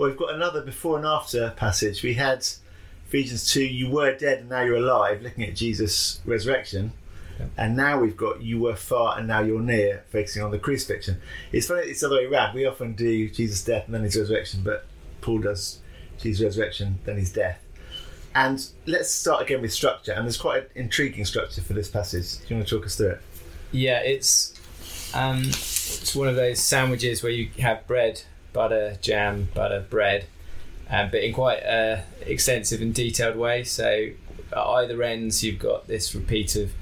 Well, we've got another before and after passage. We had Ephesians 2, you were dead and now you're alive, looking at Jesus' resurrection. Yeah. And now we've got you were far and now you're near, focusing on the crucifixion. It's funny, it's the other way around. We often do Jesus' death and then his resurrection, but Paul does Jesus' resurrection, then his death. And let's start again with structure. And there's quite an intriguing structure for this passage. Do you want to talk us through it? Yeah, it's um, it's one of those sandwiches where you have bread, butter, jam, butter, bread, um, but in quite a extensive and detailed way. So at either ends, you've got this repeat of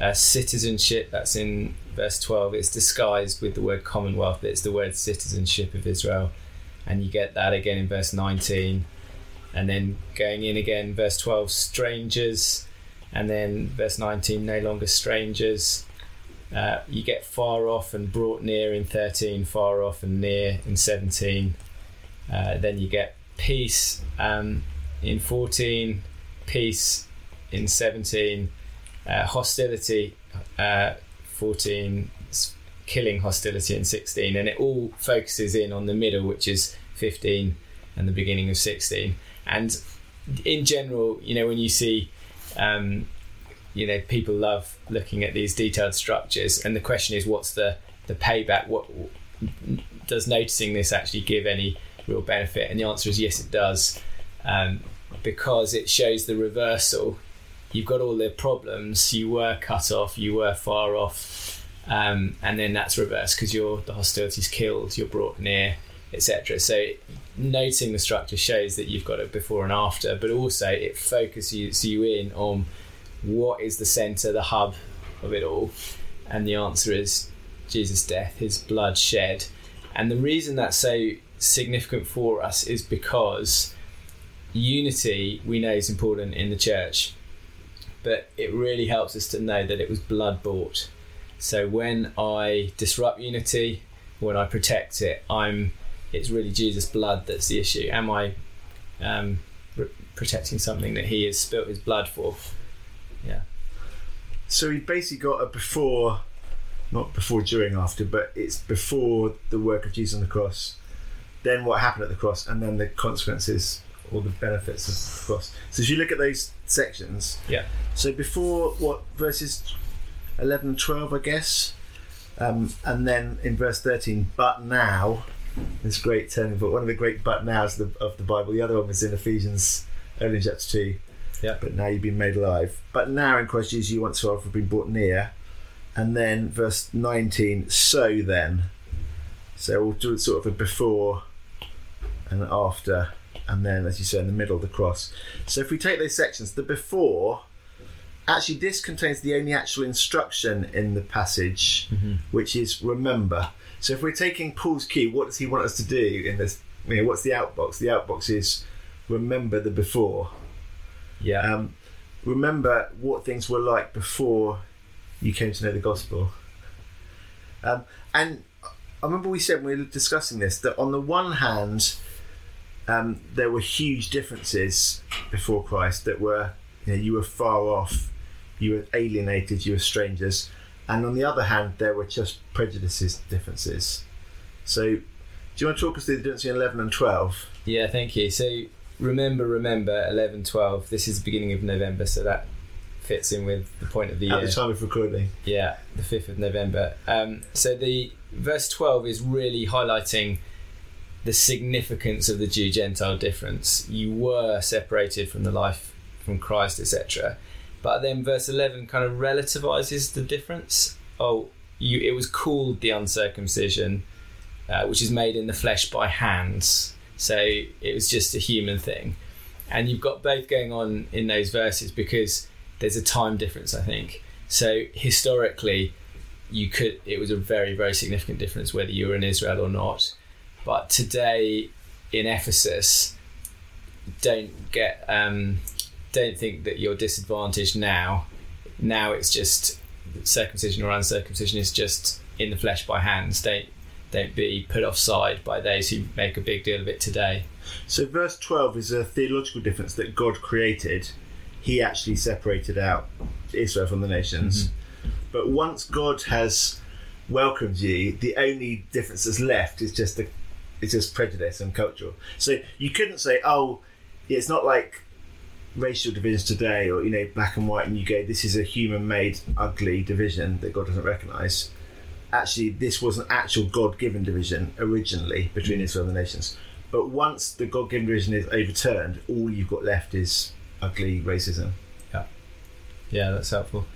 uh, citizenship. That's in verse twelve. It's disguised with the word Commonwealth, but it's the word citizenship of Israel, and you get that again in verse nineteen, and then going in again, verse twelve, strangers, and then verse nineteen, no longer strangers. Uh, you get far off and brought near in 13, far off and near in 17. Uh, then you get peace um, in 14, peace in 17, uh, hostility uh, 14, s- killing hostility in 16. And it all focuses in on the middle, which is 15 and the beginning of 16. And in general, you know, when you see um, you know people love looking at these detailed structures. And the question is what's the the payback? What does noticing this actually give any real benefit? And the answer is yes it does. Um, because it shows the reversal. You've got all the problems. You were cut off. You were far off. Um, and then that's reversed because you're the hostility's killed. You're brought near etc so noting the structure shows that you've got a before and after but also it focuses you in on what is the center, the hub of it all? And the answer is Jesus' death, his blood shed. And the reason that's so significant for us is because unity we know is important in the church, but it really helps us to know that it was blood bought. So when I disrupt unity, when I protect it, I'm it's really Jesus' blood that's the issue. Am I um, re- protecting something that He has spilt His blood for? Yeah. So we basically got a before, not before, during, after, but it's before the work of Jesus on the cross, then what happened at the cross, and then the consequences or the benefits of the cross. So if you look at those sections, Yeah. so before what verses 11 and 12, I guess, um, and then in verse 13, but now, this great turning But one of the great but nows of the, of the Bible. The other one was in Ephesians, early in chapter 2 Yeah. but now you've been made alive. But now in Christ Jesus you once to have been brought near. And then verse 19, so then. So we'll do sort of a before and after, and then, as you say, in the middle of the cross. So if we take those sections, the before, actually, this contains the only actual instruction in the passage, mm-hmm. which is remember. So if we're taking Paul's key, what does he want us to do in this? You know, what's the outbox? The outbox is remember the before. Yeah. Um, remember what things were like before you came to know the gospel. Um, and I remember we said when we were discussing this that on the one hand, um, there were huge differences before Christ that were, you know, you were far off, you were alienated, you were strangers. And on the other hand, there were just prejudices, differences. So, do you want to talk us through the difference between 11 and 12? Yeah, thank you. So remember, remember, 11, 12. This is the beginning of November, so that fits in with the point of the At year. the time of recording. Yeah, the 5th of November. Um, so the verse 12 is really highlighting the significance of the Jew Gentile difference. You were separated from the life from Christ, etc. But then verse 11 kind of relativizes the difference. Oh, you, it was called the uncircumcision, uh, which is made in the flesh by hands. So it was just a human thing. And you've got both going on in those verses because there's a time difference, I think. So historically, you could it was a very very significant difference whether you were in Israel or not. But today in Ephesus, don't get um, don't think that you're disadvantaged now. Now it's just circumcision or uncircumcision is just in the flesh by hands. Don't don't be put offside by those who make a big deal of it today. So, verse 12 is a theological difference that God created. He actually separated out Israel from the nations. Mm-hmm. But once God has welcomed you, the only difference that's left is just the it's just prejudice and cultural. So you couldn't say, oh, it's not like racial divisions today, or you know, black and white, and you go, this is a human-made ugly division that God doesn't recognise. Actually, this was an actual God-given division originally between Israel and the nations. But once the God-given division is overturned, all you've got left is ugly racism. Yeah, yeah, that's helpful.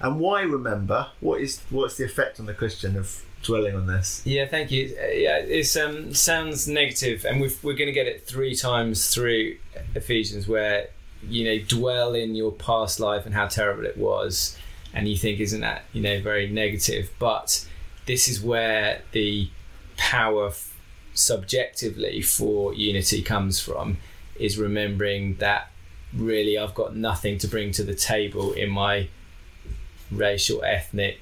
And why remember? What is what's the effect on the Christian of dwelling on this? Yeah, thank you. Uh, yeah, it um, sounds negative, and we've, we're going to get it three times through Ephesians, where you know dwell in your past life and how terrible it was, and you think isn't that you know very negative? But this is where the power f- subjectively for unity comes from, is remembering that really I've got nothing to bring to the table in my racial, ethnic,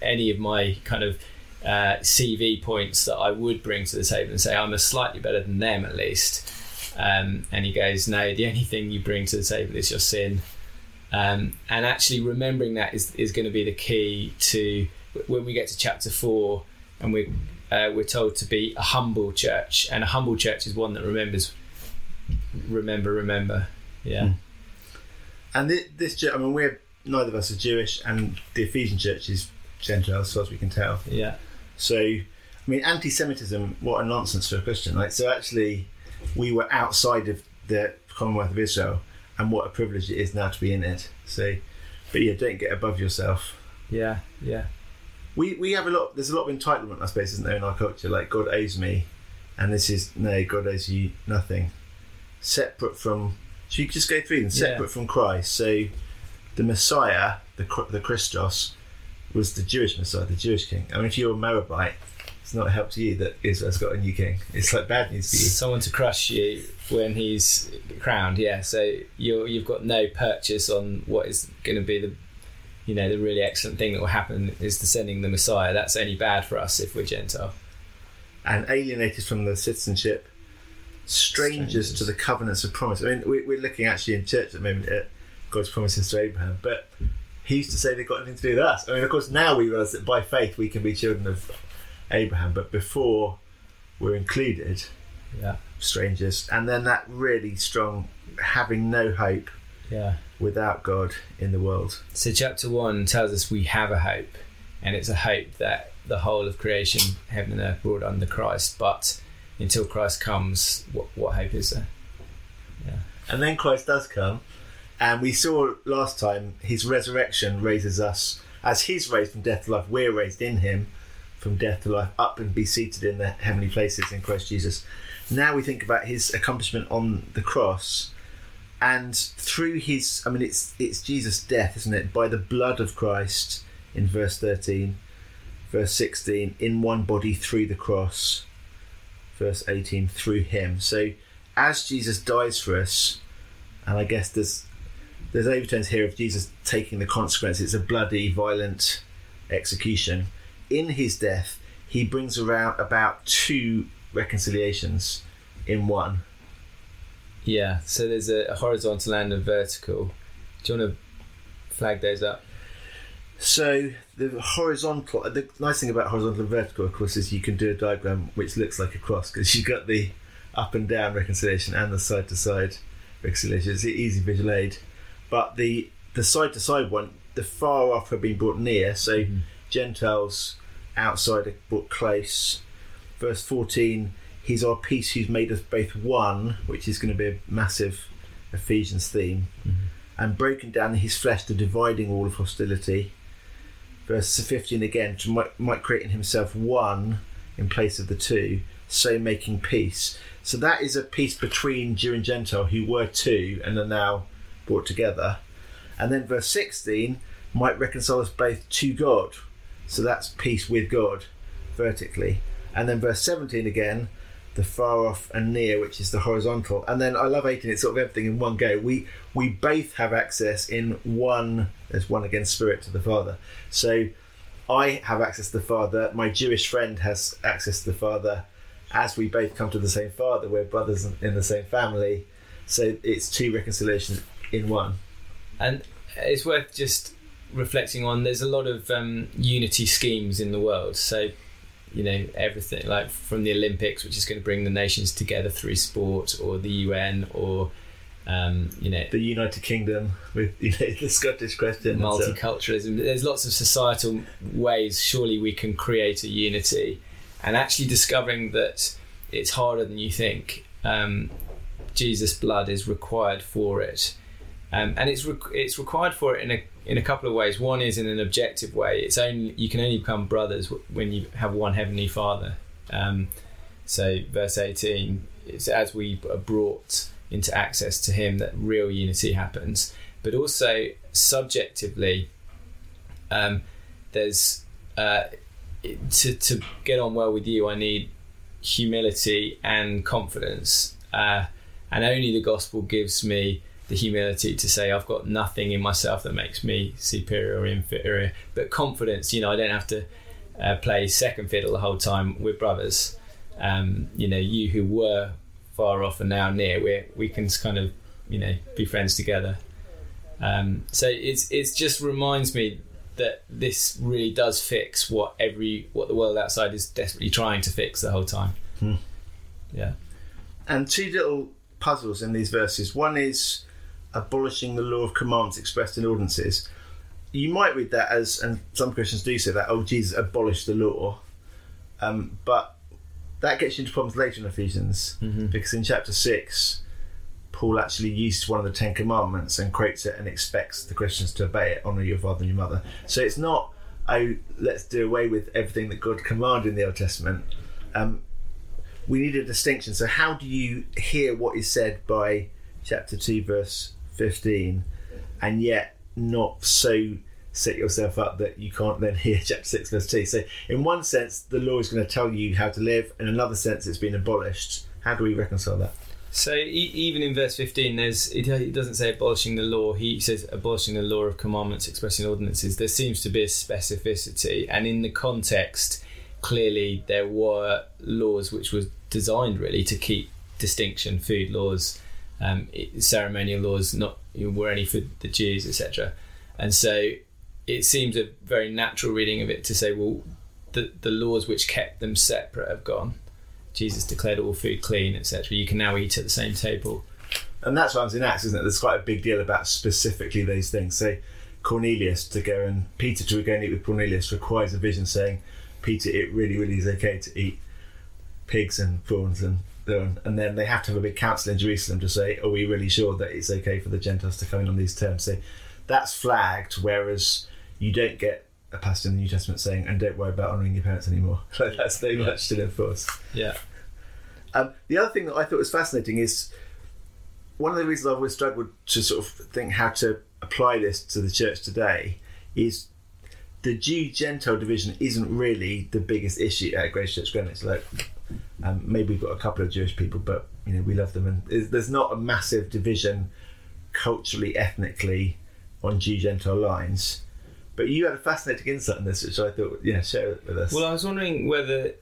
any of my kind of uh, CV points that I would bring to the table and say I'm a slightly better than them at least. Um, and he goes, no, the only thing you bring to the table is your sin. Um, and actually remembering that is, is going to be the key to when we get to chapter four and we're, uh, we're told to be a humble church. And a humble church is one that remembers, remember, remember. Yeah. Mm. And this, this, I mean, we're neither of us are Jewish, and the Ephesian church is Gentile, as far as we can tell. Yeah. So, I mean, anti-Semitism, what a nonsense for a Christian! Like, so actually, we were outside of the Commonwealth of Israel, and what a privilege it is now to be in it. So, but yeah, don't get above yourself. Yeah, yeah. We we have a lot. There's a lot of entitlement, I suppose, isn't there, in our culture? Like God owes me, and this is no, God owes you nothing. Separate from, so you just go through them. Separate Yeah. from Christ. So, the Messiah, the the Christos, was the Jewish Messiah, the Jewish King. I mean, if you're a Moabite, it's not a help to you that Israel's got a new king. It's like bad news for you. Someone to crush you when he's crowned. Yeah. So you you've got no purchase on what is going to be the, you know, the really excellent thing that will happen is the sending the Messiah. That's only bad for us if we're Gentile. and alienated from the citizenship, strangers, Strangers. to the covenants of promise. I mean, we, we're looking actually in church at the moment at God's promises to Abraham, but he used to say they've got nothing to do with us. I mean, of course, now we realise that by faith we can be children of Abraham, but before we're included, Yeah. strangers, and then that really strong having no hope Yeah. without God in the world. So chapter one tells us we have a hope, and it's a hope that the whole of creation, heaven and earth, brought under Christ. But until Christ comes, what what hope is there? Yeah. And then Christ does come, and we saw last time his resurrection raises us as he's raised from death to life. We're raised in him from death to life, up and be seated in the heavenly places in Christ Jesus. Now we think about his accomplishment on the cross, and through his, I mean, it's it's Jesus' death, isn't it? By the blood of Christ in verse thirteen, verse sixteen, in one body through the cross, verse eighteen, through him. So as Jesus dies for us, and I guess there's there's overtones here of Jesus taking the consequence. It's a bloody, violent execution. In his death, he brings around about two reconciliations in one. Yeah. So there's a, a horizontal and a vertical. Do you want to flag those up? So the horizontal, the nice thing about horizontal and vertical, of course, is you can do a diagram which looks like a cross because you've got the up and down reconciliation and the side to side reconciliation. It's an easy visual aid. But the the side to side one, the far off have been brought near. So mm-hmm. Gentiles outside are brought close. Verse 14, He's our peace who's made us both one, which is going to be a massive Ephesians theme, mm-hmm. and broken down his flesh the dividing wall of hostility. Verse 15 again, to might, might create in himself one in place of the two, so making peace. So that is a peace between Jew and Gentile who were two and are now brought together. And then verse 16 might reconcile us both to God. So that's peace with God vertically. And then verse 17 again, the far off and near, which is the horizontal. And then I love 18, it's sort of everything in one go. We we both have access in one, there's one again, spirit to the Father. So I have access to the Father, my Jewish friend has access to the Father. As we both come to the same Father, we're brothers in the same family. So it's two reconciliations in one. And it's worth just reflecting on. There's a lot of um, unity schemes in the world. So you know everything like from the Olympics, which is going to bring the nations together through sport, or the UN, or um, you know the United Kingdom with you know the Scottish question, multiculturalism. There's lots of societal ways. Surely we can create a unity, and actually discovering that it's harder than you think. Um, Jesus' blood is required for it, um, and it's re- it's required for it in a in a couple of ways. One is in an objective way. It's only you can only become brothers when you have one heavenly Father. Um, so verse eighteen, it's as we are brought into access to Him that real unity happens. But also subjectively, um, there's uh, to to get on well with you. I need humility and confidence, uh, and only the gospel gives me the humility to say I've got nothing in myself that makes me superior or inferior, but confidence. You know, I don't have to uh, play second fiddle the whole time. We're brothers. Um, you know, you who were far off and now near, we we can kind of you know be friends together. Um, so it's it's just reminds me that this really does fix what every what the world outside is desperately trying to fix the whole time. Hmm. Yeah. And two little puzzles in these verses. One is abolishing the law of commands expressed in ordinances. You might read that as, and some Christians do say that, oh, Jesus abolished the law. Um, but that gets you into problems later in Ephesians mm-hmm. because in chapter 6, Paul actually uses one of the Ten Commandments and quotes it and expects the Christians to obey it, honour your father and your mother. So it's not, oh, let's do away with everything that God commanded in the Old Testament. Um, we need a distinction. So, how do you hear what is said by chapter 2, verse 15, and yet not so set yourself up that you can't then hear chapter 6 verse 2 so in one sense the law is going to tell you how to live. In another sense it's been abolished. How do we reconcile that? So e- even in verse 15 there's it, it, doesn't say abolishing the law. He says abolishing the law of commandments expressing ordinances. There seems to be a specificity and in the context clearly there were laws which were designed really to keep distinction food laws um, ceremonial laws not were any for the jews etc and so it seems a very natural reading of it to say, well, the, the laws which kept them separate have gone. Jesus declared all food clean, etc. You can now eat at the same table. And that's what happens in Acts, isn't it? There's quite a big deal about specifically those things. So Cornelius to go and Peter to go and eat with Cornelius requires a vision saying, Peter, it really, really is okay to eat pigs and prawns and and then they have to have a big council in Jerusalem to say, are we really sure that it's okay for the Gentiles to come in on these terms? So that's flagged, whereas you don't get a passage in the New Testament saying, "And don't worry about honouring your parents anymore." that's very yeah. much still in force. Yeah. Um, the other thing that I thought was fascinating is one of the reasons I've always struggled to sort of think how to apply this to the church today is the Jew Gentile division isn't really the biggest issue at Grace Church Greenwich. Like, um, maybe we've got a couple of Jewish people, but you know we love them, and there's not a massive division culturally, ethnically on Jew Gentile lines. But you had a fascinating insight on this, which I thought, yeah, share it with us. Well, I was wondering whether,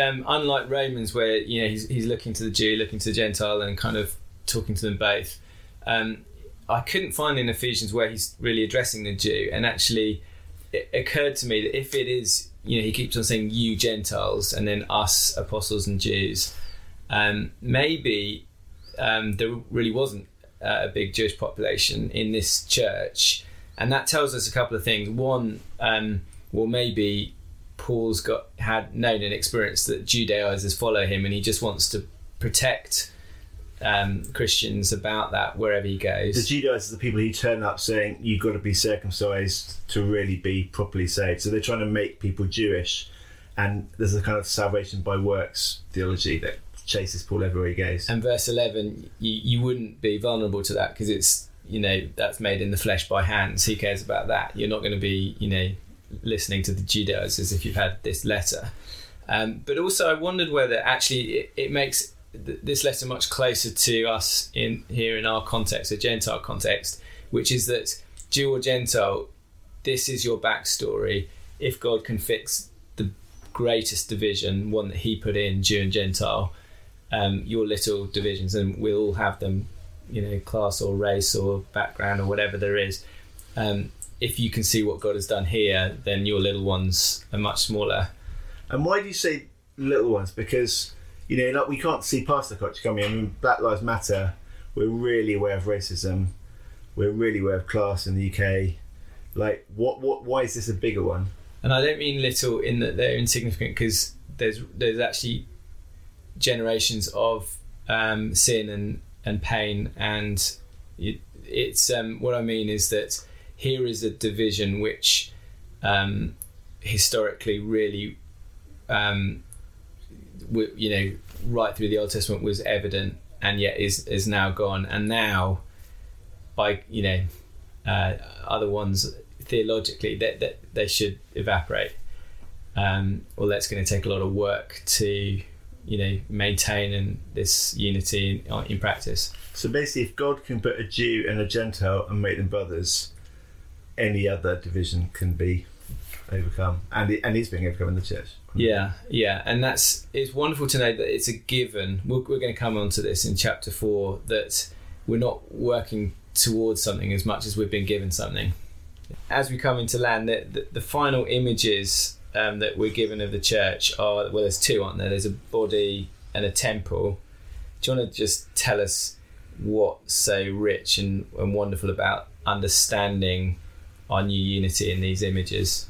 um, unlike Romans, where you know he's, he's looking to the Jew, looking to the Gentile, and kind of talking to them both, um, I couldn't find in Ephesians where he's really addressing the Jew. And actually, it occurred to me that if it is, you know, he keeps on saying you Gentiles and then us apostles and Jews, um, maybe um, there really wasn't a big Jewish population in this church and that tells us a couple of things. One, um, well, maybe Paul's got had known and experienced that Judaizers follow him, and he just wants to protect um, Christians about that wherever he goes. The Judaizers are the people who turn up saying you've got to be circumcised to really be properly saved. So they're trying to make people Jewish, and there's a kind of salvation by works theology that chases Paul everywhere he goes. And verse eleven, you, you wouldn't be vulnerable to that because it's you know that's made in the flesh by hands who cares about that you're not going to be you know listening to the judaizers if you've had this letter um, but also i wondered whether actually it, it makes th- this letter much closer to us in here in our context a gentile context which is that jew or gentile this is your backstory if god can fix the greatest division one that he put in jew and gentile um, your little divisions and we'll all have them you know class or race or background or whatever there is um, if you can see what God has done here then your little ones are much smaller And why do you say little ones? Because you know, like we can't see past the culture coming. I mean, Black Lives Matter. We're really aware of racism. We're really aware of class in the UK. Like, what? What? Why is this a bigger one? And I don't mean little in that they're insignificant because there's there's actually generations of um, sin and and pain, and it, it's um, what I mean is that here is a division which um, historically really, um, you know, right through the Old Testament was evident, and yet is is now gone, and now by you know uh, other ones theologically that that they should evaporate. Um, well, that's going to take a lot of work to you know maintain and this unity in, in practice. So basically, if God can put a Jew and a Gentile and make them brothers, any other division can be overcome, and it, and is being overcome in the church. Yeah, yeah, and that's it's wonderful to know that it's a given. We're, we're going to come on to this in chapter four that we're not working towards something as much as we've been given something. As we come into land, the, the, the final images um, that we're given of the church are well, there's two, aren't there? There's a body and a temple. Do you want to just tell us what's so rich and, and wonderful about understanding our new unity in these images?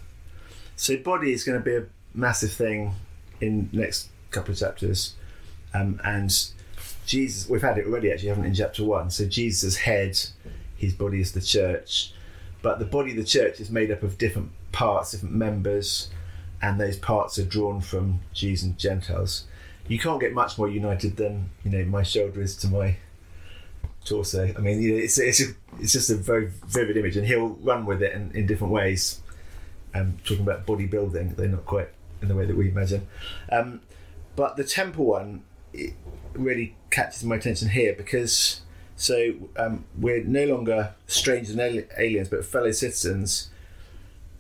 So body is going to be a massive thing in next couple of chapters, um, and Jesus. We've had it already, actually, haven't we, in chapter one. So Jesus' head, his body is the church, but the body of the church is made up of different parts, different members, and those parts are drawn from Jews and Gentiles. You can't get much more united than you know my shoulder is to my torso. I mean, you know, it's it's a, it's just a very vivid image, and he'll run with it in, in different ways. Um, talking about bodybuilding, they're not quite in the way that we imagine. Um, but the temple one it really catches my attention here because so um, we're no longer strangers and aliens, but fellow citizens.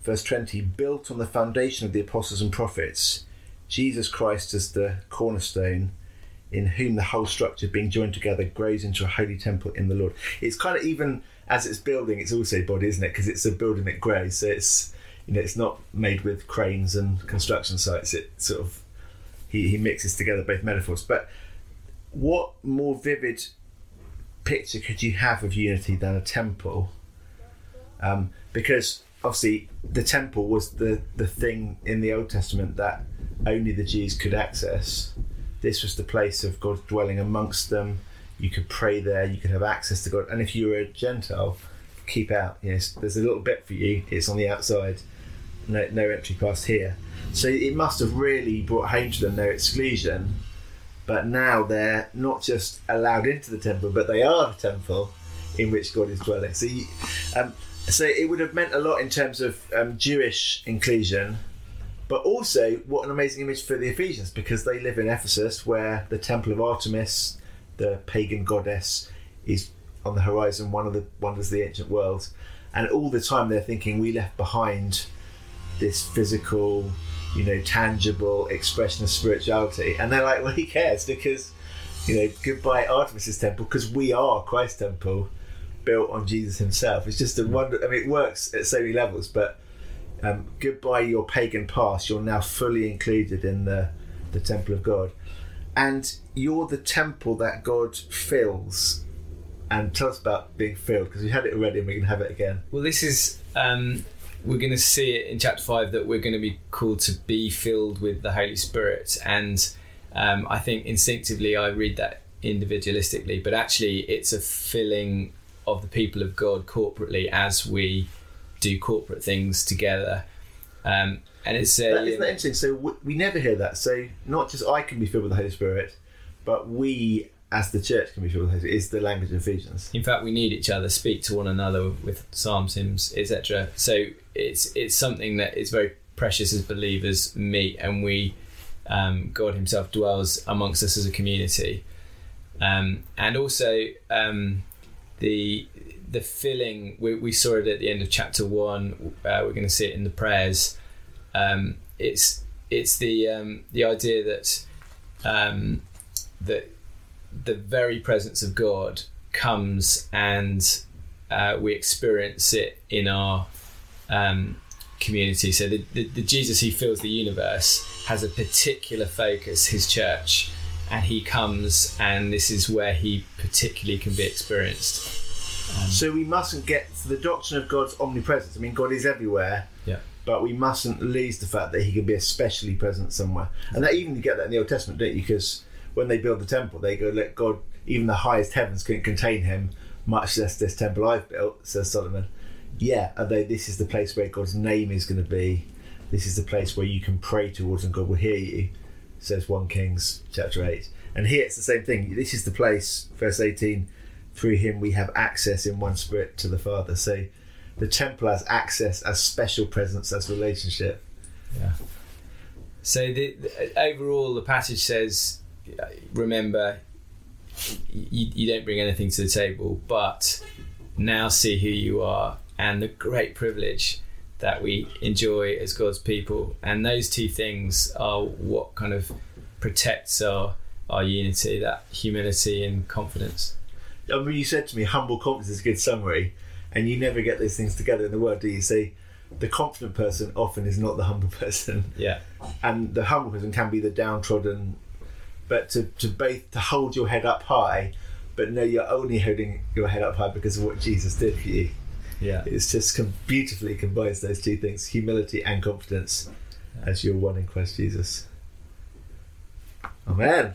Verse 20 built on the foundation of the apostles and prophets, Jesus Christ as the cornerstone, in whom the whole structure being joined together grows into a holy temple in the Lord. It's kind of even as it's building, it's also body, isn't it? Because it's a building that grows. So it's you know it's not made with cranes and construction sites. It sort of he, he mixes together both metaphors. But what more vivid picture could you have of unity than a temple? Um, because obviously the temple was the, the thing in the Old Testament that only the Jews could access. This was the place of God dwelling amongst them. You could pray there, you could have access to God. And if you were a Gentile, keep out. Yes, there's a little bit for you, it's on the outside. No, no entry past here. So it must have really brought home to them their exclusion. But now they're not just allowed into the temple, but they are the temple in which God is dwelling. So, um, so it would have meant a lot in terms of um, Jewish inclusion, but also what an amazing image for the Ephesians because they live in Ephesus, where the temple of Artemis, the pagan goddess, is on the horizon, one of the wonders of the ancient world, and all the time they're thinking we left behind this physical, you know, tangible expression of spirituality, and they're like, well, who cares? Because you know, goodbye Artemis's temple, because we are Christ's temple, built on Jesus Himself. It's just a wonder. I mean, it works at so many levels, but um, goodbye your pagan past. You're now fully included in the the temple of God, and you're the temple that God fills. And tell us about being filled because we had it already and we can have it again. Well, this is um, we're going to see it in chapter five that we're going to be called to be filled with the Holy Spirit, and um, I think instinctively I read that individualistically, but actually it's a filling of the people of God corporately as we do corporate things together. Um, and it's uh, That, isn't that interesting? So w- we never hear that. So not just I can be filled with the Holy Spirit, but we as the church can be filled with the. Is the language of Ephesians. in fact, we need each other, speak to one another with psalms, hymns, etc. So it's it's something that is very precious as believers meet, and we um, God Himself dwells amongst us as a community, um, and also um, the the filling. We, we saw it at the end of chapter one. Uh, we're going to see it in the prayers. Um, it's it's the um, the idea that um, that the very presence of God comes and uh, we experience it in our um, community. So the, the, the Jesus who fills the universe has a particular focus, his church, and he comes, and this is where he particularly can be experienced. Um, So we mustn't get to the doctrine of God's omnipresence. I mean, God is everywhere. Yeah. But we mustn't lose the fact that He can be especially present somewhere, and that even you get that in the Old Testament, don't you? Because when they build the temple, they go, "Let God, even the highest heavens couldn't contain Him, much less this temple I've built," says Solomon. Yeah, they, this is the place where God's name is going to be. This is the place where you can pray towards, and God will hear you. Says one Kings chapter eight, and here it's the same thing. This is the place, verse eighteen through him we have access in one spirit to the Father. So the temple has access as special presence, as relationship. Yeah. So the, the overall, the passage says, remember, you, you don't bring anything to the table, but now see who you are and the great privilege that we enjoy as God's people. And those two things are what kind of protects our our unity, that humility and confidence. I mean, you said to me, humble confidence is a good summary, and you never get those things together in the world, do you? See, the confident person often is not the humble person, Yeah, and the humble person can be the downtrodden. But to to both to hold your head up high, but no, you're only holding your head up high because of what Jesus did for you. yeah. It's just com- beautifully combines those two things: humility and confidence, as you're one in Christ Jesus. Amen.